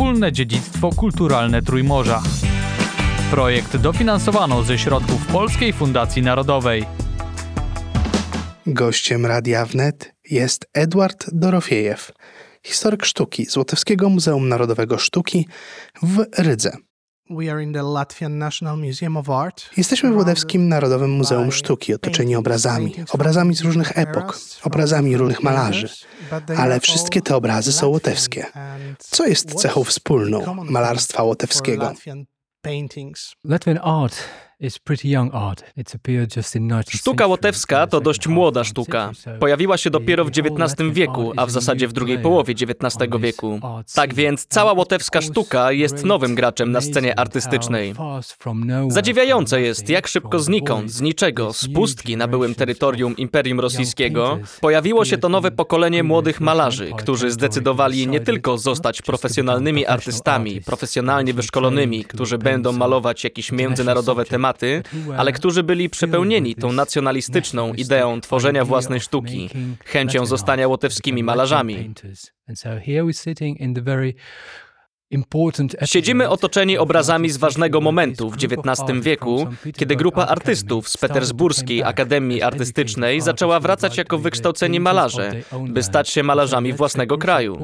wspólne dziedzictwo kulturalne Trójmorza. Projekt dofinansowano ze środków Polskiej Fundacji Narodowej. Gościem Radia Wnet jest Edward Dorofiejew, historyk sztuki z Łotewskiego Muzeum Narodowego Sztuki w Rydze. We are in the Latvian National Museum of Art. Jesteśmy w Łodewskim Narodowym Muzeum Sztuki, otoczeni obrazami, obrazami z różnych epok, obrazami różnych malarzy, ale wszystkie te obrazy są łotewskie. Co jest cechą wspólną malarstwa łotewskiego? Latvian art is pretty young art. It's appeared just in 19th Sztuka łotewska to dość młoda sztuka. Pojawiła się dopiero w XIX wieku, a w zasadzie w drugiej połowie XIX wieku. Tak więc cała łotewska sztuka jest nowym graczem na scenie artystycznej. Zadziwiające jest, jak szybko znikąd, z niczego, z pustki na byłym terytorium Imperium Rosyjskiego, pojawiło się to nowe pokolenie młodych malarzy, którzy zdecydowali nie tylko zostać profesjonalnymi artystami, profesjonalnie wyszkolonymi, którzy będą malować jakieś międzynarodowe tematy, ale którzy byli przepełnieni tą nacjonalistyczną ideą tworzenia własnej sztuki, chęcią zostania łotewskimi malarzami. Siedzimy otoczeni obrazami z ważnego momentu w XIX wieku, kiedy grupa Art artystów z petersburskiej Akademii Artystycznej zaczęła wracać jako wykształceni malarze, by stać się malarzami własnego kraju.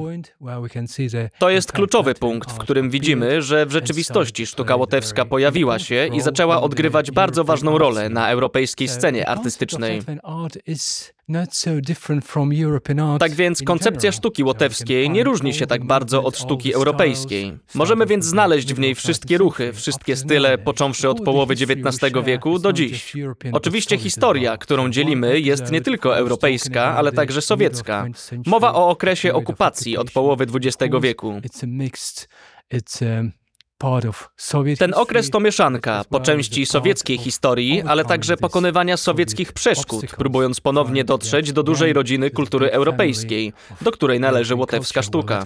To jest kluczowy punkt, w którym widzimy, że w rzeczywistości sztuka łotewska pojawiła się i zaczęła odgrywać bardzo ważną rolę na europejskiej scenie artystycznej. Tak więc koncepcja sztuki łotewskiej nie różni się tak bardzo od sztuki europejskiej. Możemy więc znaleźć w niej wszystkie ruchy, wszystkie style, począwszy od połowy XIX wieku do dziś. Oczywiście historia, którą dzielimy, jest nie tylko europejska, ale także sowiecka. 20th century, Mowa o okresie okupacji od połowy XX wieku. Ten okres to mieszanka, po części sowieckiej historii, ale także pokonywania sowieckich przeszkód, próbując ponownie dotrzeć do dużej rodziny kultury europejskiej, do której należy łotewska sztuka.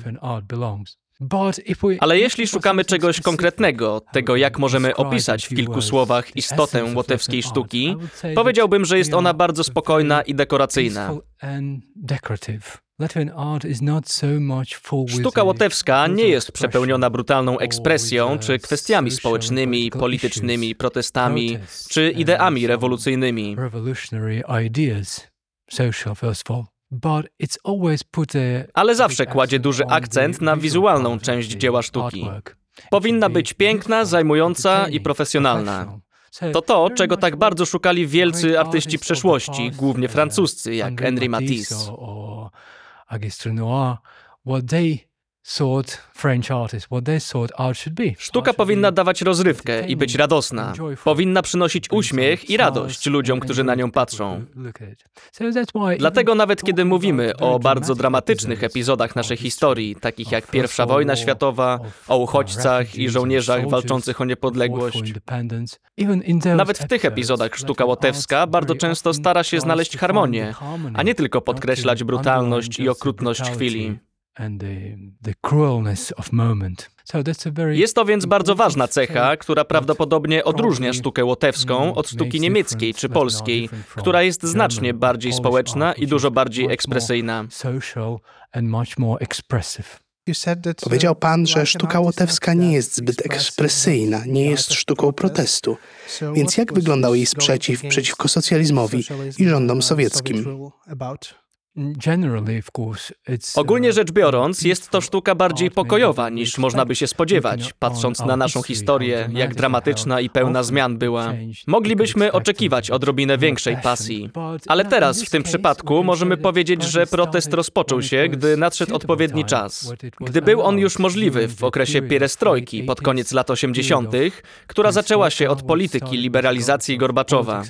Ale jeśli szukamy czegoś konkretnego, tego jak możemy opisać w kilku słowach istotę łotewskiej sztuki, powiedziałbym, że jest ona bardzo spokojna i dekoracyjna. Sztuka łotewska nie jest przepełniona brutalną ekspresją czy kwestiami społecznymi, politycznymi, protestami czy ideami rewolucyjnymi. Ale zawsze kładzie duży akcent na wizualną część dzieła sztuki. Powinna być piękna, zajmująca i profesjonalna. To to, czego tak bardzo szukali wielcy artyści przeszłości, głównie uh, francuscy, jak Henri Matisse Agistinois, what they thought French artists, what they thought art should be. Art Sztuka powinna dawać rozrywkę i być radosna. Powinna przynosić uśmiech i radość ludziom, którzy na nią patrzą. Dlatego nawet kiedy mówimy o bardzo dramatycznych epizodach naszej historii, takich jak I wojna światowa, o uchodźcach i żołnierzach walczących o niepodległość, nawet w tych epizodach sztuka łotewska bardzo często stara się znaleźć harmonię, a nie tylko podkreślać brutalność i okrutność chwili. Jest to więc bardzo ważna cecha, która prawdopodobnie odróżnia sztukę łotewską od sztuki niemieckiej czy polskiej, która jest znacznie bardziej społeczna i dużo bardziej ekspresyjna. Powiedział pan, że sztuka łotewska nie jest zbyt ekspresyjna, nie jest sztuką protestu. Więc jak wyglądał jej sprzeciw przeciwko socjalizmowi i rządom sowieckim? Ogólnie rzecz biorąc, jest to sztuka bardziej pokojowa niż można by się spodziewać, patrząc na naszą historię, jak dramatyczna i pełna zmian była. Moglibyśmy oczekiwać odrobinę większej pasji. Ale teraz, w tym przypadku, możemy powiedzieć, że protest rozpoczął się, gdy nadszedł odpowiedni czas. Gdy był on już możliwy w okresie pierestrojki pod koniec lat 80., która zaczęła się od polityki liberalizacji Gorbaczowa.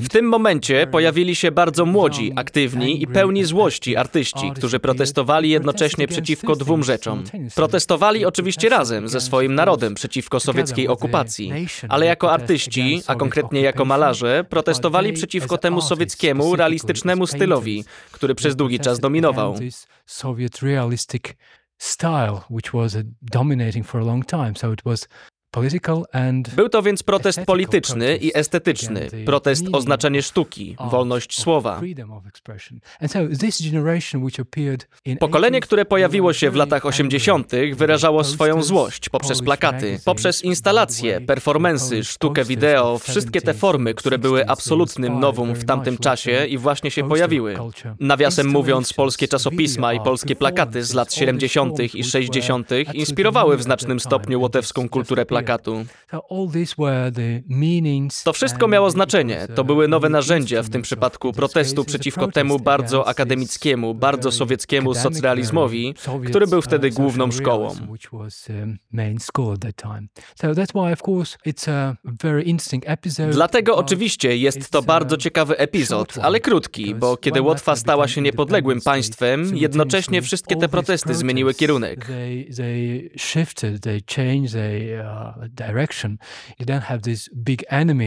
W tym momencie pojawili się bardzo młodzi, aktywni i pełni złości artyści, którzy protestowali jednocześnie przeciwko dwóm rzeczom. Protestowali oczywiście razem ze swoim narodem przeciwko sowieckiej okupacji, ale jako artyści, a konkretnie jako malarze, protestowali przeciwko temu sowieckiemu, realistycznemu stylowi, który przez długi czas dominował. style, which was dominating for a long time. So it was Był to więc protest polityczny i estetyczny, protest o znaczenie sztuki, wolność słowa. Pokolenie, które pojawiło się w latach 80., wyrażało swoją złość poprzez plakaty, poprzez instalacje, performensy, sztukę wideo, wszystkie te formy, które były absolutnym nowum w tamtym czasie i właśnie się pojawiły. Nawiasem mówiąc, polskie czasopisma i polskie plakaty z lat 70. i 60. inspirowały w znacznym stopniu łotewską kulturę plakatu. To wszystko miało znaczenie. To były nowe narzędzia w tym przypadku protestu przeciwko temu bardzo akademickiemu, bardzo sowieckiemu socrealizmowi, który był wtedy główną szkołą. Dlatego oczywiście jest to bardzo ciekawy epizod, ale krótki, bo kiedy Łotwa stała się niepodległym państwem, jednocześnie wszystkie te protesty zmieniły kierunek.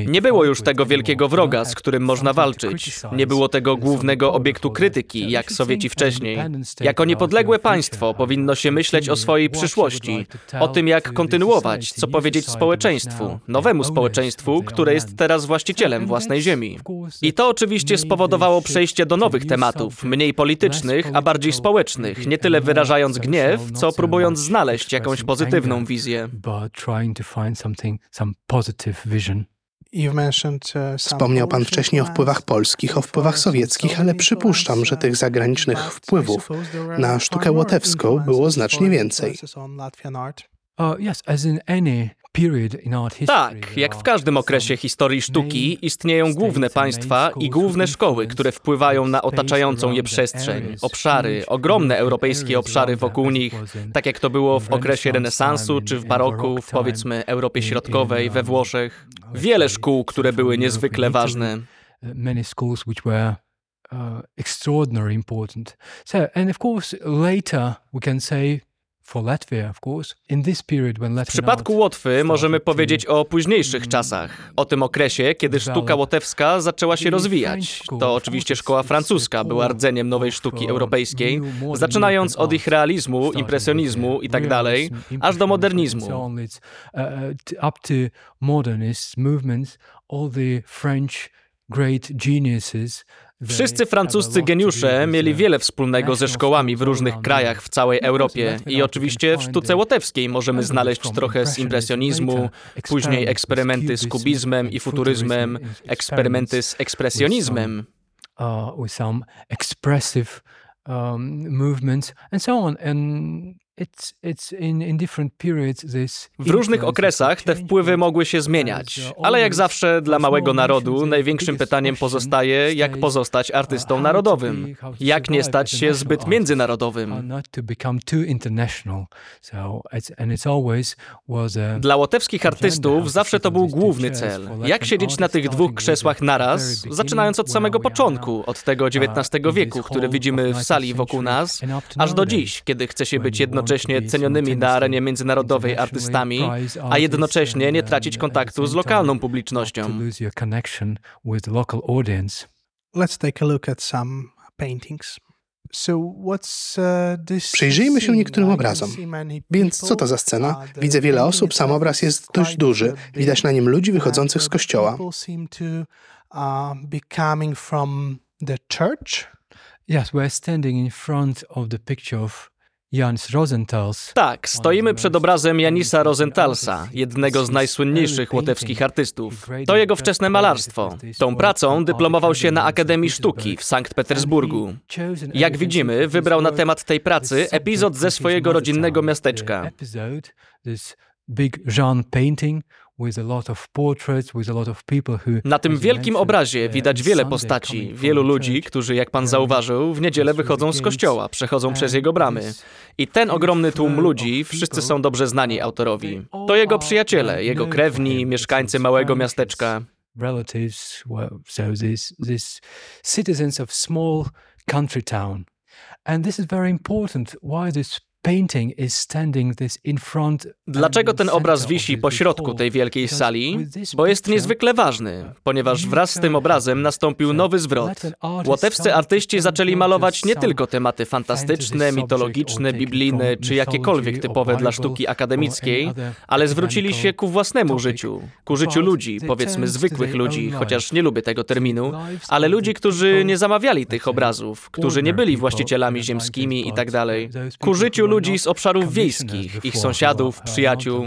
Nie było już tego wielkiego wroga, z którym można walczyć. Nie było tego głównego obiektu krytyki, jak Sowieci wcześniej. Jako niepodległe państwo powinno się myśleć o swojej przyszłości, o tym, jak kontynuować, co powiedzieć społeczeństwu, nowemu społeczeństwu, które jest teraz właścicielem własnej ziemi. I to oczywiście spowodowało przejście do nowych tematów, mniej politycznych, a bardziej społecznych, nie tyle wyrażając gniew, co próbując znaleźć jakąś pozytywną wizję. Wspomniał pan wcześniej o wpływach polskich, o wpływach sowieckich, ale przypuszczam, że tych zagranicznych wpływów na sztukę łotewską było znacznie więcej. Tak, jak w każdym okresie historii sztuki istnieją główne państwa i główne szkoły, które wpływają na otaczającą je przestrzeń, obszary, ogromne europejskie obszary wokół nich, tak jak to było w okresie renesansu czy w baroku, w powiedzmy Europie Środkowej, we Włoszech. Wiele szkół, które były niezwykle ważne. Were uh, extraordinarily important. So, and of course, later we can say w przypadku Łotwy możemy powiedzieć o późniejszych czasach, o tym okresie, kiedy sztuka łotewska zaczęła się rozwijać. To oczywiście szkoła francuska była rdzeniem nowej sztuki europejskiej, zaczynając od ich realizmu, impresjonizmu i tak dalej, aż do modernizmu. Great geniuses Wszyscy francuscy geniusze mieli wiele wspólnego ze szkołami w różnych krajach w całej Europie i oczywiście w sztuce łotewskiej możemy znaleźć trochę z impresjonizmu, później eksperymenty z kubizmem i futuryzmem, eksperymenty z ekspresjonizmem. with some expressive um, movements and so on. And w różnych okresach te wpływy mogły się zmieniać, ale jak zawsze dla małego narodu największym pytaniem pozostaje, jak pozostać artystą narodowym, jak nie stać się zbyt międzynarodowym. Dla łotewskich artystów zawsze to był główny cel. Jak siedzieć na tych dwóch krzesłach naraz, zaczynając od samego początku, od tego XIX wieku, który widzimy w sali wokół nas, aż do dziś, kiedy chce się być jednocześnie jednocześnie cenionymi na arenie międzynarodowej artystami, a jednocześnie nie tracić kontaktu z lokalną publicznością. Let's take a look at some paintings. Przyjrzyjmy się niektórym obrazom. Więc co to za scena? Widzę wiele osób, sam obraz jest dość duży. Widać na nim ludzi wychodzących z kościoła. Yes, we're standing in front of the picture of Jans Rosentals. Tak, stoimy przed obrazem Janisa Rosenthalsa, jednego z najsłynniejszych łotewskich artystów. To jego wczesne malarstwo. Tą pracą dyplomował się na Akademii Sztuki w Sankt Petersburgu. Jak widzimy, wybrał na temat tej pracy epizod ze swojego rodzinnego miasteczka. Big Jean painting na tym wielkim obrazie widać wiele postaci, wielu ludzi, którzy, jak pan zauważył, w niedzielę wychodzą z kościoła, przechodzą przez jego bramy. I ten ogromny tłum ludzi, wszyscy są dobrze znani autorowi. To jego przyjaciele, jego krewni, mieszkańcy małego miasteczka. Relatives, so this, this citizens of small country town. And this is very important. Why this painting is standing this in front Dlaczego ten obraz wisi po środku tej wielkiej sali? Bo jest niezwykle ważny, ponieważ wraz z tym obrazem nastąpił nowy zwrot. Łotewscy artyści zaczęli malować nie tylko tematy fantastyczne, mitologiczne, biblijne czy jakiekolwiek typowe dla sztuki akademickiej, ale zwrócili się ku własnemu życiu, ku życiu ludzi, powiedzmy zwykłych ludzi, chociaż nie lubię tego terminu, ale ludzi, którzy nie zamawiali tych obrazów, którzy nie byli właścicielami ziemskimi i tak ku życiu ludzi z obszarów wiejskich, ich sąsiadów, przyjaciół,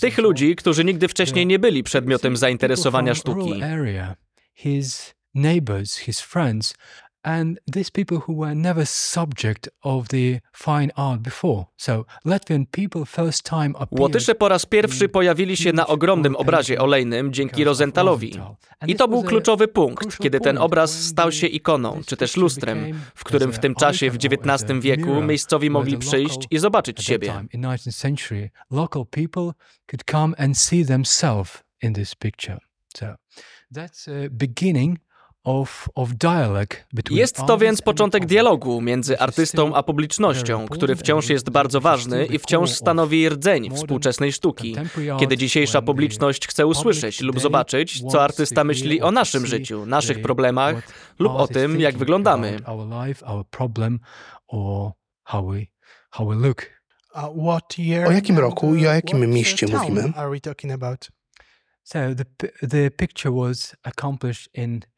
tych ludzi, którzy nigdy wcześniej nie byli przedmiotem zainteresowania sztuki. And these people who were never subject of the fine art before. So Latvian people first time Łotysze po raz pierwszy pojawili się na ogromnym obrazie olejnym dzięki Rosentalowi. I to był kluczowy punkt, kiedy ten obraz stał się ikoną, czy też lustrem, w którym w tym czasie w XIX wieku miejscowi mogli przyjść i zobaczyć siebie. In 19th century, local people could come and see themselves in this picture. So that's a beginning of, of dialogue between Jest to więc początek dialogu między artystą a publicznością, który wciąż jest bardzo ważny i wciąż stanowi rdzeń współczesnej sztuki, kiedy dzisiejsza publiczność chce usłyszeć lub zobaczyć, co artysta myśli o naszym życiu, naszych problemach lub o tym, jak wyglądamy. Uh, O jakim roku i o uh, jakim uh, mieście mówimy? So the, the picture was accomplished in 1894.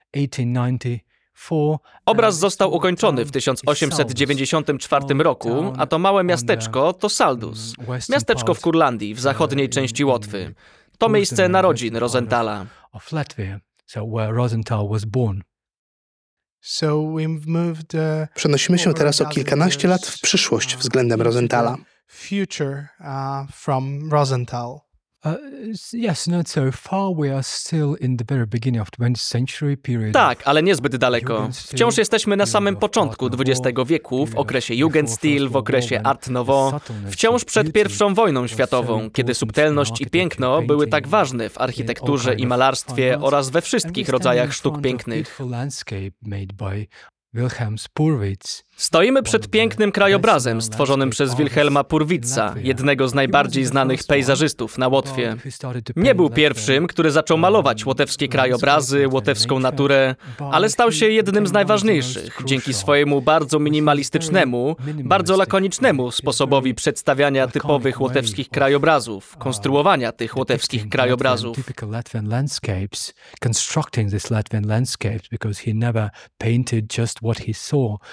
Obraz został ukończony w 1894 roku, a to małe miasteczko to Saldus, miasteczko w Kurlandii, w zachodniej części Łotwy. To miejsce narodzin Rosenthala. Uh, Przenosimy się teraz o kilkanaście lat w przyszłość uh, względem Rosenthala. Uh, yes, not so far. We are still in the very beginning of 20th century period. Tak, ale niezbyt daleko. Wciąż jesteśmy na samym początku XX wieku, w okresie Jugendstil, w okresie Art Nouveau, wciąż przed I wojną światową, kiedy subtelność i piękno były tak ważne w architekturze i malarstwie oraz we wszystkich rodzajach sztuk pięknych. Wilhelm Spurwitz. Stoimy przed pięknym krajobrazem stworzonym przez Wilhelma Purwitza, jednego z najbardziej znanych pejzażystów na Łotwie. Nie był pierwszym, który zaczął malować łotewskie krajobrazy, łotewską naturę, ale stał się jednym z najważniejszych dzięki swojemu bardzo minimalistycznemu, bardzo lakonicznemu sposobowi przedstawiania typowych łotewskich krajobrazów, konstruowania tych łotewskich krajobrazów.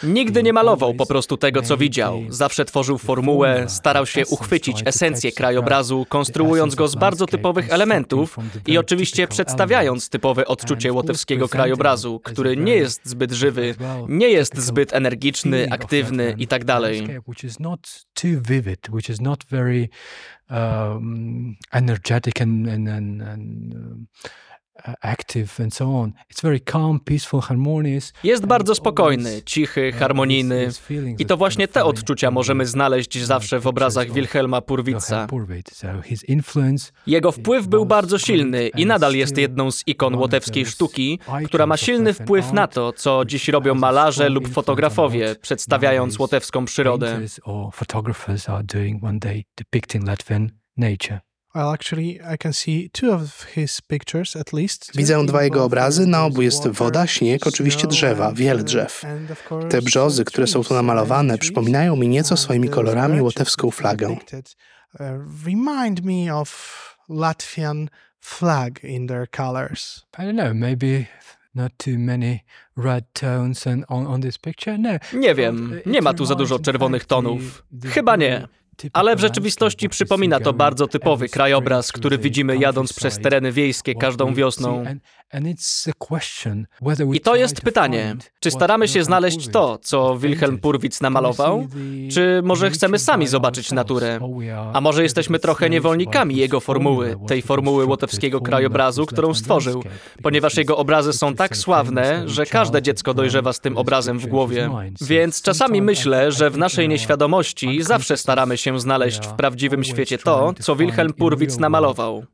Nigdy nie malował po prostu tego, co widział. Zawsze tworzył formułę, starał się uchwycić esencję krajobrazu, konstruując go z bardzo typowych elementów i oczywiście przedstawiając typowe odczucie łotewskiego krajobrazu, który nie jest zbyt żywy, nie jest zbyt energiczny, aktywny i tak um, energetic and, and, and, and active and so on. It's very calm, peaceful, harmonious. Jest bardzo spokojny, cichy, harmonijny. I to właśnie te odczucia możemy znaleźć zawsze w obrazach Wilhelma Purwitza. Jego wpływ był bardzo silny i nadal jest jedną z ikon łotewskiej sztuki, która ma silny wpływ na to, co dziś robią malarze lub fotografowie, przedstawiając łotewską przyrodę. Painters or photographers are doing when they depicting Latvian nature. Well, actually, I can see two of his pictures at least. Widzę dwa jego obrazy, na obu jest woda, śnieg, oczywiście drzewa, wiele drzew. Te brzozy, które są tu namalowane, przypominają mi nieco swoimi kolorami łotewską flagę. uh, Remind me of Latvian flag in their colors. I don't know, maybe not too many red tones and on, on this picture. No. Nie wiem, uh, nie ma tu za dużo czerwonych tonów. Chyba nie. Ale w rzeczywistości przypomina to bardzo typowy krajobraz, który widzimy jadąc przez tereny wiejskie każdą wiosną. I to jest pytanie, czy staramy się znaleźć to, co. Wilhelm Purwitz namalował, czy może chcemy sami zobaczyć naturę? A może jesteśmy trochę niewolnikami jego formuły, tej formuły łotewskiego krajobrazu, którą stworzył, ponieważ jego obrazy są tak sławne, że każde dziecko dojrzewa z tym obrazem w głowie. Więc czasami myślę, że w naszej nieświadomości zawsze staramy się znaleźć w prawdziwym świecie to, co Wilhelm Purwitz namalował.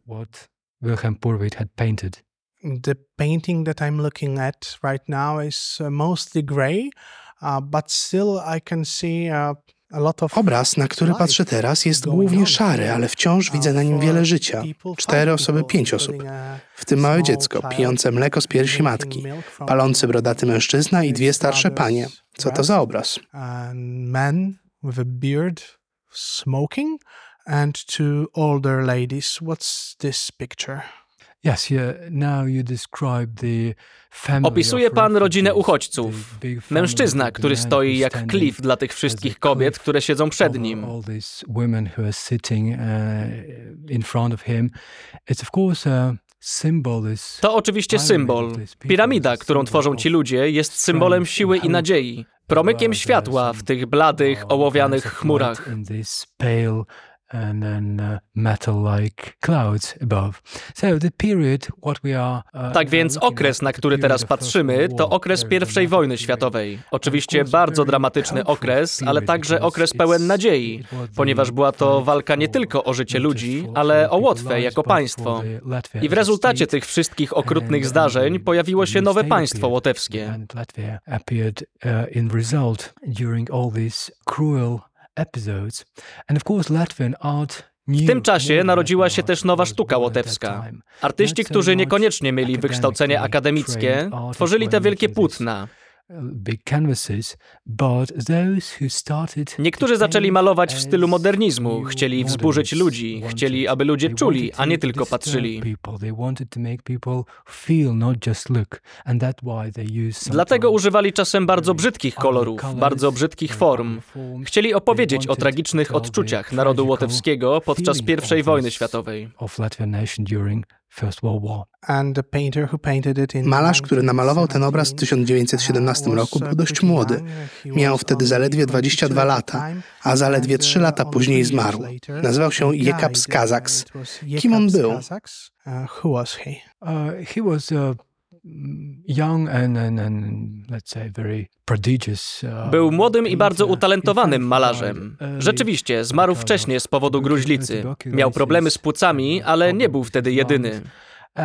Wilhelm Purwitz had painted. The painting that I'm looking at right now is uh, mostly gray, uh, but still I can see uh, Obraz, na który patrzę teraz, jest głównie szary, ale wciąż widzę na nim wiele życia. Cztery osoby, pięć osób. W tym małe dziecko, pijące mleko z piersi matki, palący brodaty mężczyzna i dwie starsze panie. Co to za obraz? Men with a beard smoking and two older ladies. What's this picture? Opisuje pan rodzinę uchodźców. Mężczyzna, który stoi jak klif dla tych wszystkich kobiet, które siedzą przed nim. Uh, To oczywiście symbol. Piramida, którą tworzą ci ludzie, jest symbolem siły i nadziei. Promykiem światła w tych bladych, ołowianych chmurach. And then uh, metal-like clouds above. So the period what we are uh, Tak więc okres, na który teraz patrzymy, to okres I wojny światowej. Oczywiście bardzo dramatyczny okres, ale także okres pełen nadziei, ponieważ była to walka nie tylko o życie ludzi, ale o Łotwę jako państwo. I w rezultacie tych wszystkich okrutnych And, zdarzeń um, pojawiło się nowe państwo łotewskie. W tym czasie narodziła się też nowa sztuka łotewska. Artyści, którzy niekoniecznie mieli wykształcenie akademickie, tworzyli te wielkie płótna. Niektórzy zaczęli malować w stylu modernizmu, chcieli wzburzyć ludzi, chcieli, aby ludzie czuli, a nie tylko patrzyli. Dlatego używali czasem bardzo brzydkich kolorów, bardzo brzydkich form. Chcieli opowiedzieć o tragicznych odczuciach narodu łotewskiego podczas I wojny światowej. Malarz, który namalował ten obraz w 1917 roku, był dość młody. Miał wtedy zaledwie 22 lata, a zaledwie 3 lata później zmarł. Nazywał się Jekabs Kazaks. Kim on był? Uh, uh. Uh, Był młodym i bardzo utalentowanym malarzem. early Rzeczywiście, zmarł wcześnie z powodu gruźlicy. Miał problemy z płucami, ale nie był wtedy jedyny. Uh,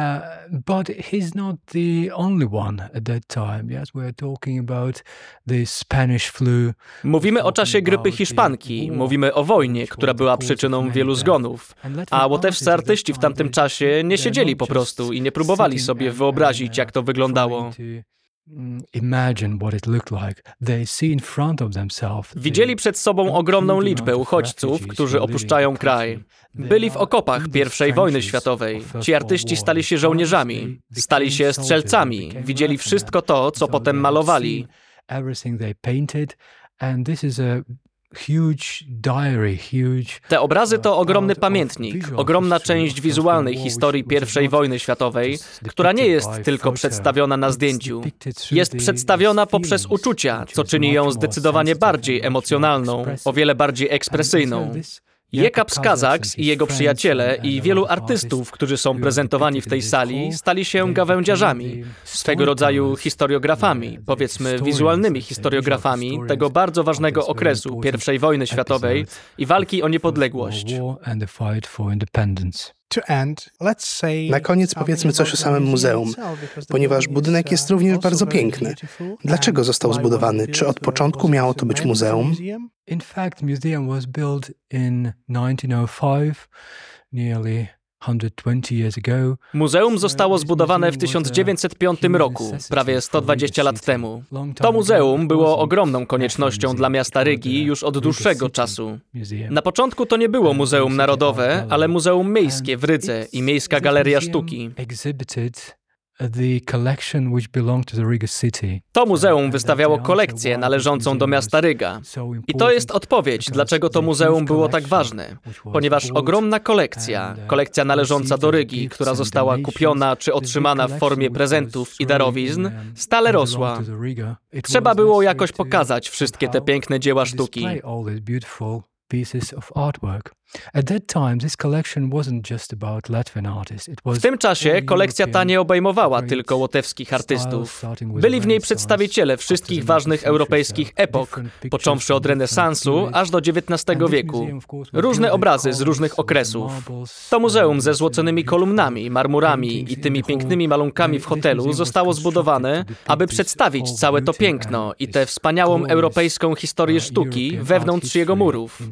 but he's not the only one at that time. Yes, we're talking about the Spanish flu. Mówimy o czasie grypy hiszpanki, mówimy o wojnie, która była przyczyną wielu zgonów. A łotewscy artyści w tamtym czasie nie siedzieli po prostu i nie próbowali sobie wyobrazić, jak to wyglądało. Widzieli przed sobą ogromną liczbę uchodźców, którzy opuszczają kraj. Byli w okopach I wojny światowej. Ci artyści stali się żołnierzami, stali się strzelcami, widzieli wszystko to, co potem malowali. Te obrazy to ogromny pamiętnik, ogromna część wizualnej historii I wojny światowej, która nie jest tylko przedstawiona na zdjęciu. Jest przedstawiona poprzez uczucia, co czyni ją zdecydowanie bardziej emocjonalną, o wiele bardziej ekspresyjną. Jekabs Kazaks i jego przyjaciele i wielu artystów, którzy są prezentowani w tej sali, stali się gawędziarzami, swego rodzaju historiografami, powiedzmy wizualnymi historiografami tego bardzo ważnego okresu I wojny światowej i walki o niepodległość. Na koniec powiedzmy coś o samym muzeum, ponieważ budynek jest również bardzo piękny. Dlaczego został zbudowany? Czy od początku miało to być muzeum? In fact, museum was built in 1905, nearly 120 years ago. Muzeum zostało zbudowane w 1905 roku, prawie 120 lat temu. To muzeum było ogromną koniecznością dla miasta Rygi już od dłuższego czasu. Na początku to nie było Muzeum Narodowe, ale Muzeum Miejskie w Rydze i Miejska Galeria Sztuki. To muzeum wystawiało kolekcję należącą do miasta Ryga. I to jest odpowiedź, dlaczego to muzeum było tak ważne. Ponieważ ogromna kolekcja, kolekcja należąca do Rygi, która została kupiona czy otrzymana w formie prezentów i darowizn, stale rosła. Trzeba było jakoś pokazać wszystkie te piękne dzieła sztuki. W tym czasie kolekcja ta nie obejmowała tylko łotewskich artystów. Byli w niej przedstawiciele wszystkich ważnych 19th europejskich epok, począwszy od renesansu aż do XIX wieku. Różne obrazy z różnych okresów. To muzeum ze złoconymi kolumnami, marmurami i tymi pięknymi malunkami w hotelu zostało zbudowane, aby przedstawić całe to piękno i tę wspaniałą europejską historię sztuki wewnątrz jego murów.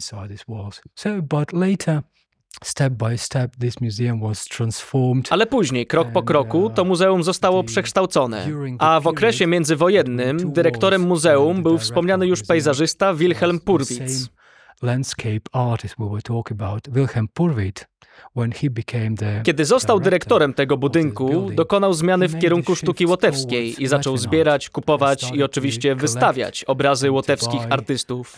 But later, step by step, this museum was transformed. Ale później, krok po kroku, to muzeum zostało przekształcone. A w okresie międzywojennym dyrektorem muzeum był wspomniany już pejzażysta Wilhelm Purwitz. Landscape artist we about, Wilhelm Purwitz, Kiedy został dyrektorem tego budynku, dokonał zmiany w kierunku sztuki łotewskiej i zaczął zbierać, kupować i oczywiście wystawiać obrazy łotewskich artystów.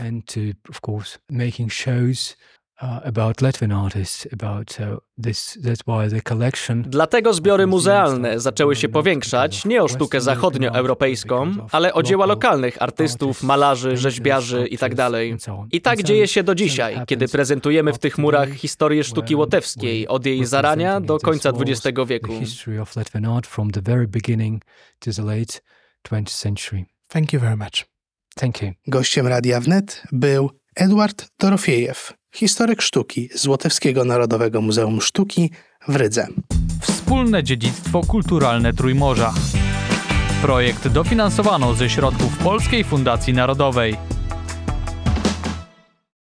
Uh, about Latvian artists. About so this that's why the collection. Dlatego zbiory muzealne zaczęły się powiększać nie o sztukę zachodnioeuropejską, ale o dzieła lokalnych artystów, malarzy, rzeźbiarzy itd. I tak dzieje się do dzisiaj, kiedy prezentujemy w tych murach historię sztuki łotewskiej od jej zarania do końca XX wieku. The history of Latvian art from the very beginning to the late 20th century. Thank you very much. Thank you. Gościem Radia Wnet był Edward Dorofiejew, historyk sztuki z Łotewskiego Narodowego Muzeum Sztuki w Rydze. Wspólne dziedzictwo kulturalne Trójmorza. Projekt dofinansowano ze środków Polskiej Fundacji Narodowej.